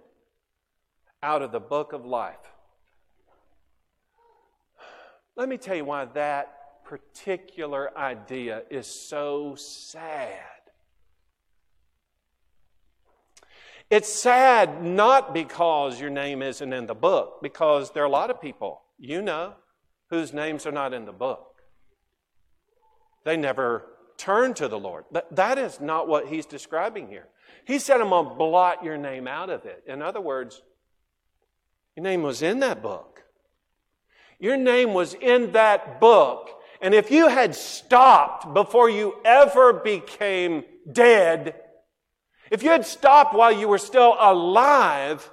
out of the book of life. Let me tell you why that particular idea is so sad. It's sad not because your name isn't in the book, because there are a lot of people you know whose names are not in the book. They never turn to the Lord. But that is not what he's describing here. He said, I'm going to blot your name out of it. In other words, your name was in that book. Your name was in that book. And if you had stopped before you ever became dead, if you had stopped while you were still alive,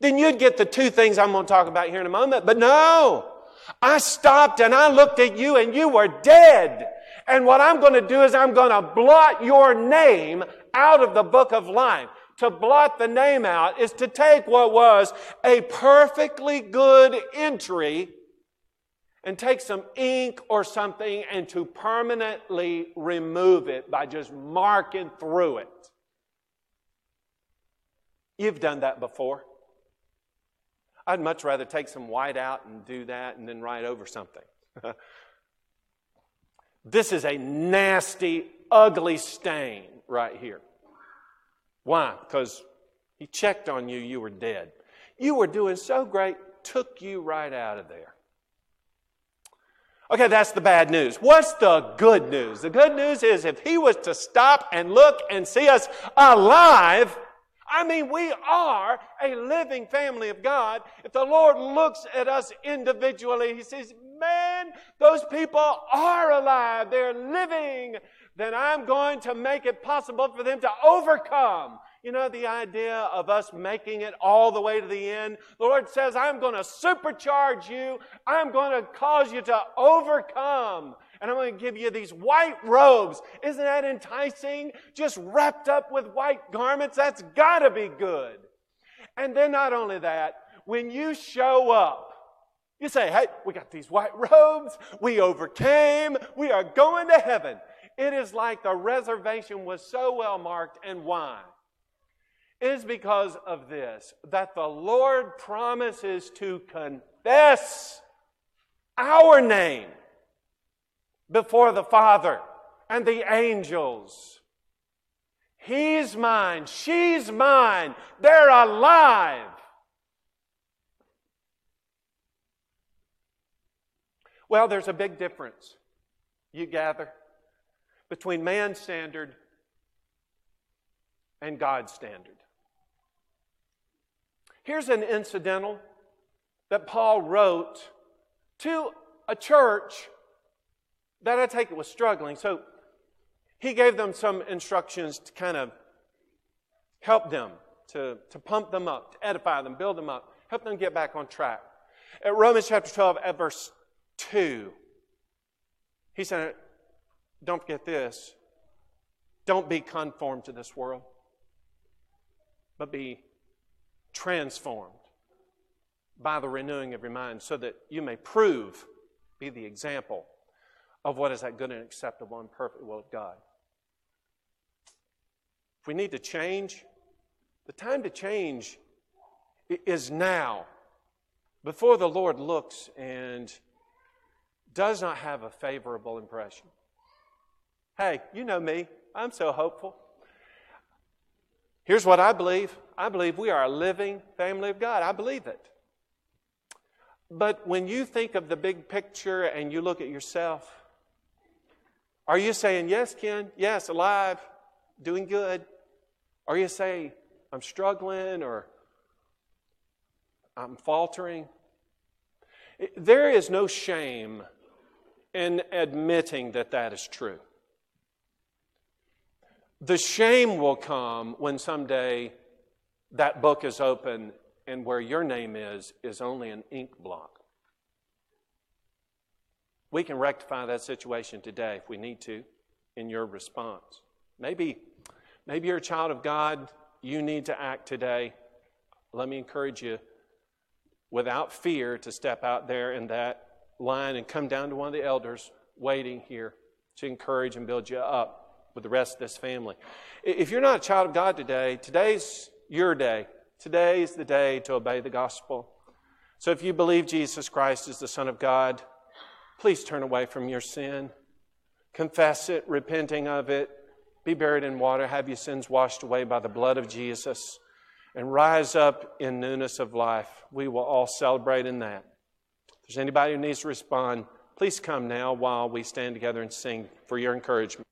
then you'd get the two things I'm going to talk about here in a moment. But no, I stopped and I looked at you and you were dead. And what I'm going to do is I'm going to blot your name out of the book of life. To blot the name out is to take what was a perfectly good entry and take some ink or something and to permanently remove it by just marking through it. You've done that before. I'd much rather take some white out and do that and then write over something. this is a nasty, ugly stain right here. Why? Because he checked on you, you were dead. You were doing so great, took you right out of there. Okay, that's the bad news. What's the good news? The good news is if he was to stop and look and see us alive, I mean, we are a living family of God. If the Lord looks at us individually, He says, Man, those people are alive, they're living, then I'm going to make it possible for them to overcome. You know, the idea of us making it all the way to the end. The Lord says, I'm going to supercharge you. I'm going to cause you to overcome. And I'm going to give you these white robes. Isn't that enticing? Just wrapped up with white garments. That's got to be good. And then not only that, when you show up, you say, hey, we got these white robes. We overcame. We are going to heaven. It is like the reservation was so well marked. And why? It is because of this that the Lord promises to confess our name before the Father and the angels. He's mine, she's mine, they're alive. Well, there's a big difference, you gather, between man's standard and God's standard. Here's an incidental that Paul wrote to a church that I take it was struggling. So he gave them some instructions to kind of help them, to, to pump them up, to edify them, build them up, help them get back on track. At Romans chapter 12, at verse 2, he said, Don't forget this. Don't be conformed to this world, but be transformed by the renewing of your mind so that you may prove, be the example of what is that good and acceptable and perfect will of God. If we need to change, the time to change is now, before the Lord looks and does not have a favorable impression. Hey, you know me, I'm so hopeful. Here's what I believe I believe we are a living family of God. I believe it. But when you think of the big picture and you look at yourself, are you saying, Yes, Ken, yes, alive, doing good? Are you saying, I'm struggling or I'm faltering? There is no shame in admitting that that is true. The shame will come when someday that book is open and where your name is is only an ink blot. We can rectify that situation today if we need to in your response. Maybe, maybe you're a child of God, you need to act today. Let me encourage you without fear to step out there in that line and come down to one of the elders waiting here to encourage and build you up with the rest of this family. If you're not a child of God today, today's your day. Today's the day to obey the gospel. So if you believe Jesus Christ is the Son of God, Please turn away from your sin. Confess it, repenting of it. Be buried in water. Have your sins washed away by the blood of Jesus. And rise up in newness of life. We will all celebrate in that. If there's anybody who needs to respond, please come now while we stand together and sing for your encouragement.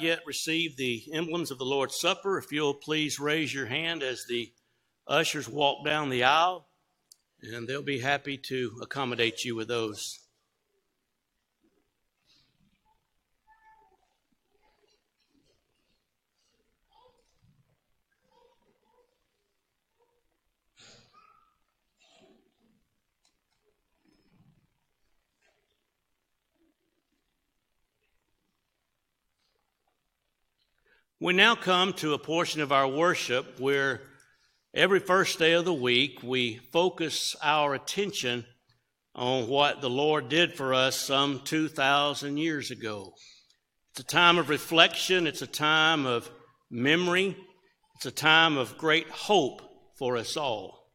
Yet received the emblems of the Lord's Supper, if you'll please raise your hand as the ushers walk down the aisle, and they'll be happy to accommodate you with those. We now come to a portion of our worship where every first day of the week we focus our attention on what the Lord did for us some 2,000 years ago. It's a time of reflection, it's a time of memory, it's a time of great hope for us all.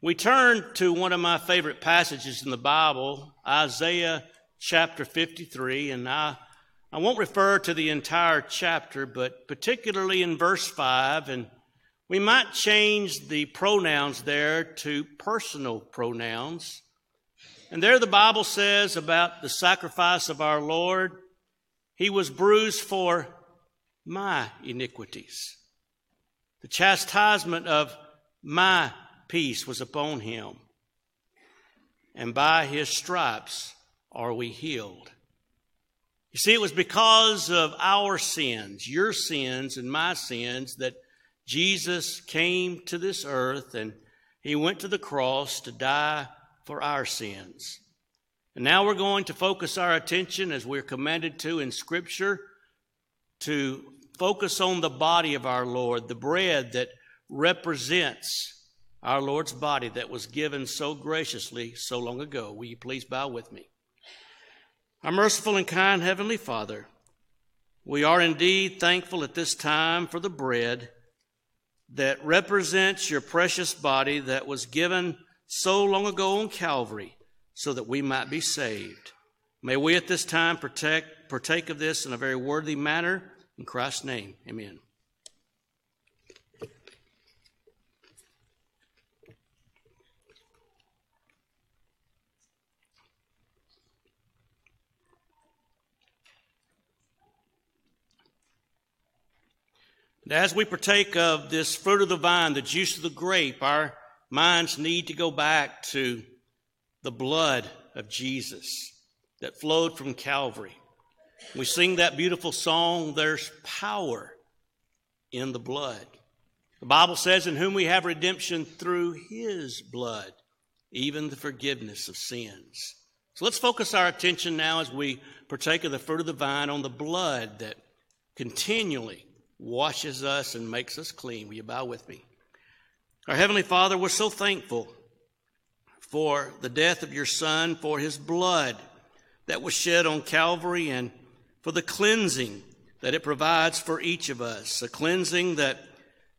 We turn to one of my favorite passages in the Bible, Isaiah chapter 53, and I I won't refer to the entire chapter, but particularly in verse 5, and we might change the pronouns there to personal pronouns. And there the Bible says about the sacrifice of our Lord, He was bruised for my iniquities. The chastisement of my peace was upon Him, and by His stripes are we healed. You see, it was because of our sins, your sins and my sins, that Jesus came to this earth and he went to the cross to die for our sins. And now we're going to focus our attention, as we're commanded to in Scripture, to focus on the body of our Lord, the bread that represents our Lord's body that was given so graciously so long ago. Will you please bow with me? Our merciful and kind Heavenly Father, we are indeed thankful at this time for the bread that represents your precious body that was given so long ago on Calvary so that we might be saved. May we at this time protect, partake of this in a very worthy manner. In Christ's name, amen. And as we partake of this fruit of the vine, the juice of the grape, our minds need to go back to the blood of Jesus that flowed from Calvary. We sing that beautiful song, There's Power in the Blood. The Bible says, In whom we have redemption through his blood, even the forgiveness of sins. So let's focus our attention now as we partake of the fruit of the vine on the blood that continually washes us and makes us clean. Will you bow with me? Our Heavenly Father, we're so thankful for the death of your Son, for his blood that was shed on Calvary, and for the cleansing that it provides for each of us. A cleansing that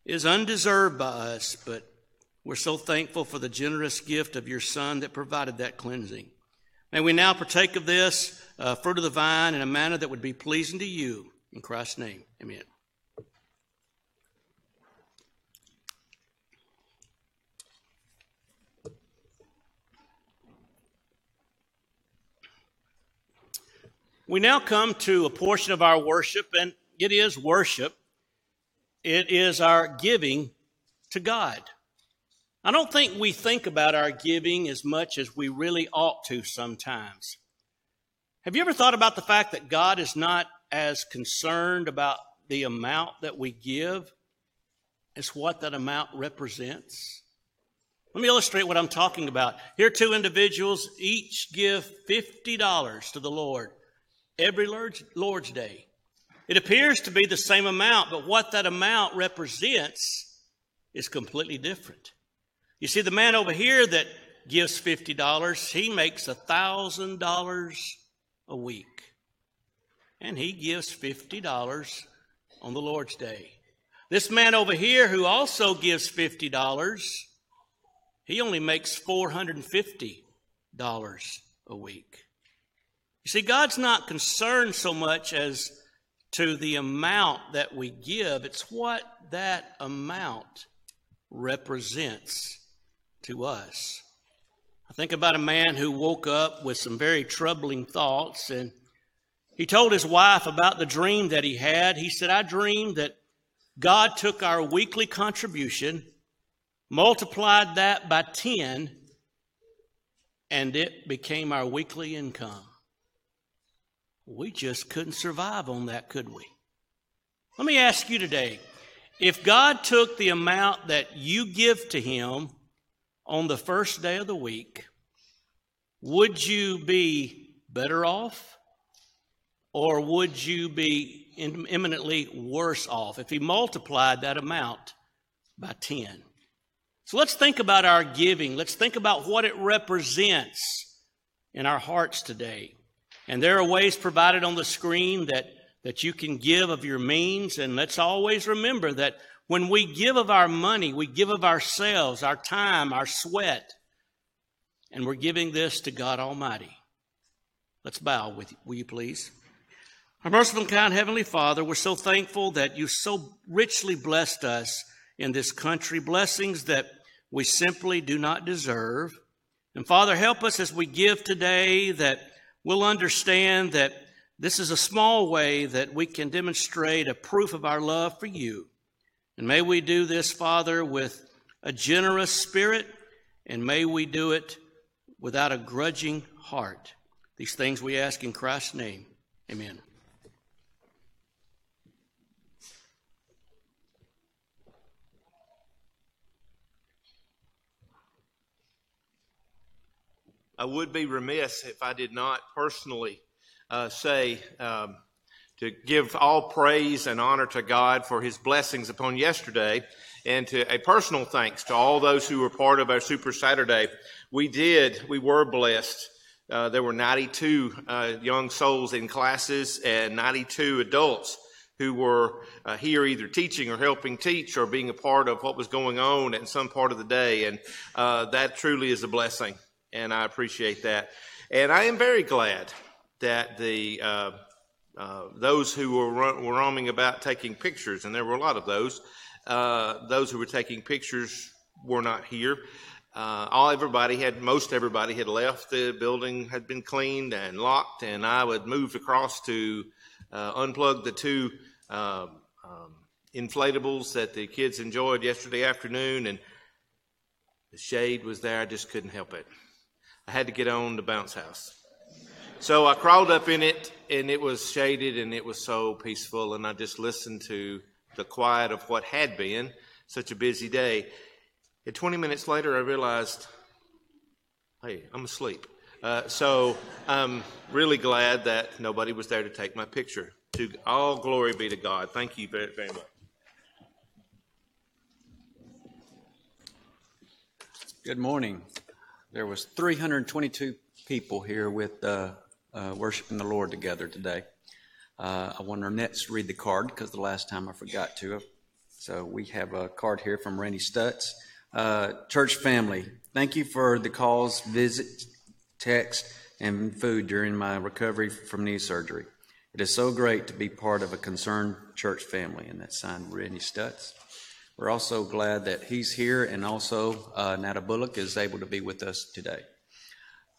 is undeserved by us, but we're so thankful for the generous gift of your Son that provided that cleansing. May we now partake of this uh, fruit of the vine in a manner that would be pleasing to you. In Christ's name, amen. We now come to a portion of our worship, and it is worship. It is our giving to God. I don't think we think about our giving as much as we really ought to sometimes. Have you ever thought about the fact that God is not as concerned about the amount that we give as what that amount represents? Let me illustrate what I'm talking about. Here, two individuals each give $50 to the Lord every Lord's Day. It appears to be the same amount, but what that amount represents is completely different. You see, the man over here that gives $50, he makes $1,000 a week. And he gives $50 on the Lord's Day. This man over here who also gives $50, he only makes $450 a week. You see, God's not concerned so much as to the amount that we give, it's what that amount represents to us. I think about a man who woke up with some very troubling thoughts, and He told his wife about the dream that he had. He said, I dreamed that God took our weekly contribution, multiplied that by 10, and it became our weekly income. We just couldn't survive on that, could we? Let me ask you today if God took the amount that you give to Him on the first day of the week, would you be better off? Or would you be imminently worse off if He multiplied that amount by 10? So let's think about our giving. Let's think about what it represents in our hearts today. And there are ways provided on the screen that, that you can give of your means. And let's always remember that when we give of our money, we give of ourselves, our time, our sweat, and we're giving this to God Almighty. Let's bow with you, will you please? Our merciful and kind Heavenly Father, we're so thankful that you so richly blessed us in this country, blessings that we simply do not deserve. And Father, help us as we give today that we'll understand that this is a small way that we can demonstrate a proof of our love for you. And may we do this, Father, with a generous spirit, and may we do it without a grudging heart. These things we ask in Christ's name. Amen. I would be remiss if I did not personally uh, say um, to give all praise and honor to God for his blessings upon yesterday and to a personal thanks to all those who were part of our Super Saturday. We did, we were blessed. Uh, there were 92 uh, young souls in classes and 92 adults who were uh, here either teaching or helping teach or being a part of what was going on at some part of the day. And uh, that truly is a blessing and I appreciate that. And I am very glad that the uh, uh, those who were, were roaming about taking pictures, and there were a lot of those, uh, those who were taking pictures were not here. Uh, all everybody had, most everybody had left. The building had been cleaned and locked, and I would move across to uh, unplug the two um, um, inflatables that the kids enjoyed yesterday afternoon, and the shade was there. I just couldn't help it. I had to get on the bounce house. So I crawled up in it, and it was shaded, and it was so peaceful. And I just listened to the quiet of what had been such a busy day. And 20 minutes later, I realized, hey, I'm asleep. Uh, so I'm really glad that nobody was there to take my picture. To all glory be to God. Thank you very, very much. Good morning. There was 322 people here with uh, uh, worshiping the Lord together today. Uh, I want our nets to read the card because the last time I forgot to. So we have a card here from Randy Stutz. Uh, church family, thank you for the calls, visit, text, and food during my recovery from knee surgery. It is so great to be part of a concerned church family, and that's signed Randy Stutz. We're also glad that he's here and also uh, Nata Bullock is able to be with us today.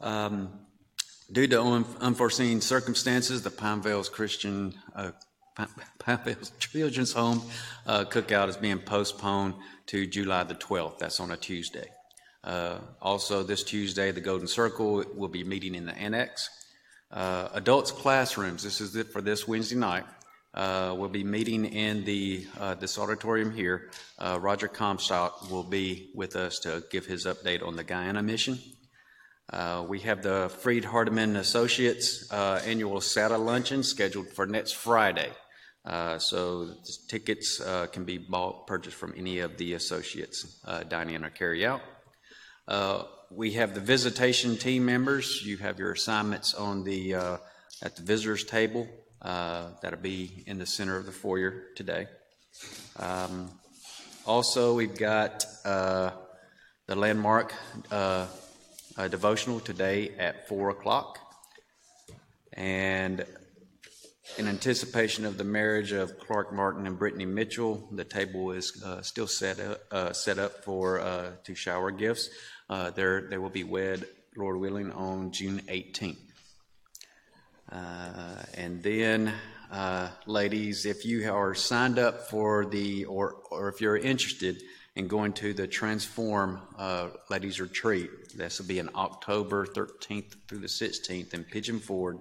Um, due to un- unforeseen circumstances, the Pine Vales Christian uh, Pine Children's Home uh, cookout is being postponed to July the 12th. That's on a Tuesday. Uh, also, this Tuesday, the Golden Circle will be meeting in the annex. Uh, adults classrooms, this is it for this Wednesday night. Uh, we'll be meeting in the uh, this auditorium here. Uh, Roger Comstock will be with us to give his update on the Guyana mission. Uh, we have the Freed Hardeman Associates uh, annual SATA luncheon scheduled for next Friday. Uh, so tickets can be bought, purchased from any of the associates, dining in or carry out. we have the visitation team members. You have your assignments on the at the visitors table. Uh, that'll be in the center of the foyer today. Um, also, we've got uh, the landmark uh, devotional today at 4 o'clock. And in anticipation of the marriage of Clark Martin and Brittany Mitchell, the table is uh, still set up, uh, set up for uh, to shower gifts. There, they will be wed, Lord willing, on June 18th. Uh, and then, uh, ladies, if you are signed up for the, or, or if you're interested in going to the Transform uh, Ladies Retreat, this will be in October 13th through the 16th in Pigeon Forge.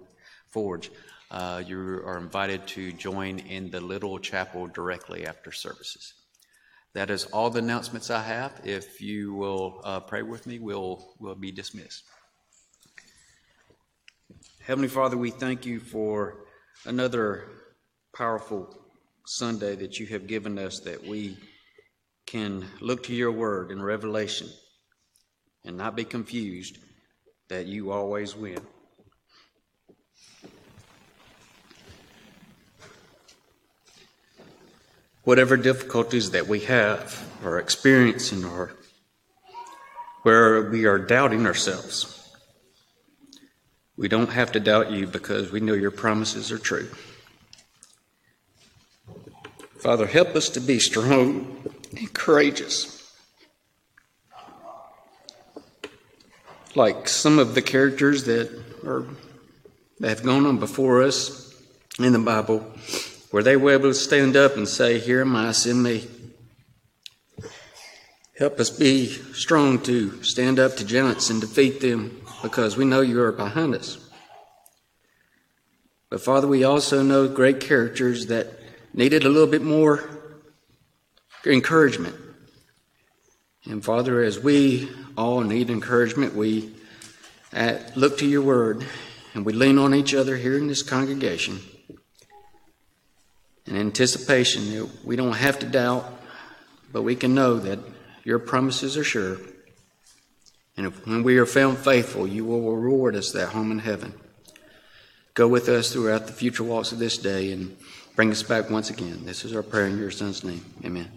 Forge. Uh, you are invited to join in the little chapel directly after services. That is all the announcements I have. If you will uh, pray with me, we'll, we'll be dismissed. Heavenly Father, we thank you for another powerful Sunday that you have given us that we can look to your word in Revelation and not be confused that you always win. Whatever difficulties that we have or experiencing or where we are doubting ourselves, we don't have to doubt you because we know your promises are true. Father, help us to be strong and courageous. Like some of the characters that are that have gone on before us in the Bible, where they were able to stand up and say, Here am I, send me. Help us be strong to stand up to giants and defeat them because we know you are behind us. But Father, we also know great characters that needed a little bit more encouragement. And Father, as we all need encouragement, we uh, look to your word and we lean on each other here in this congregation in anticipation that we don't have to doubt, but we can know that your promises are sure. And if, when we are found faithful, you will reward us that home in heaven. Go with us throughout the future walks of this day and bring us back once again. This is our prayer in your Son's name. Amen.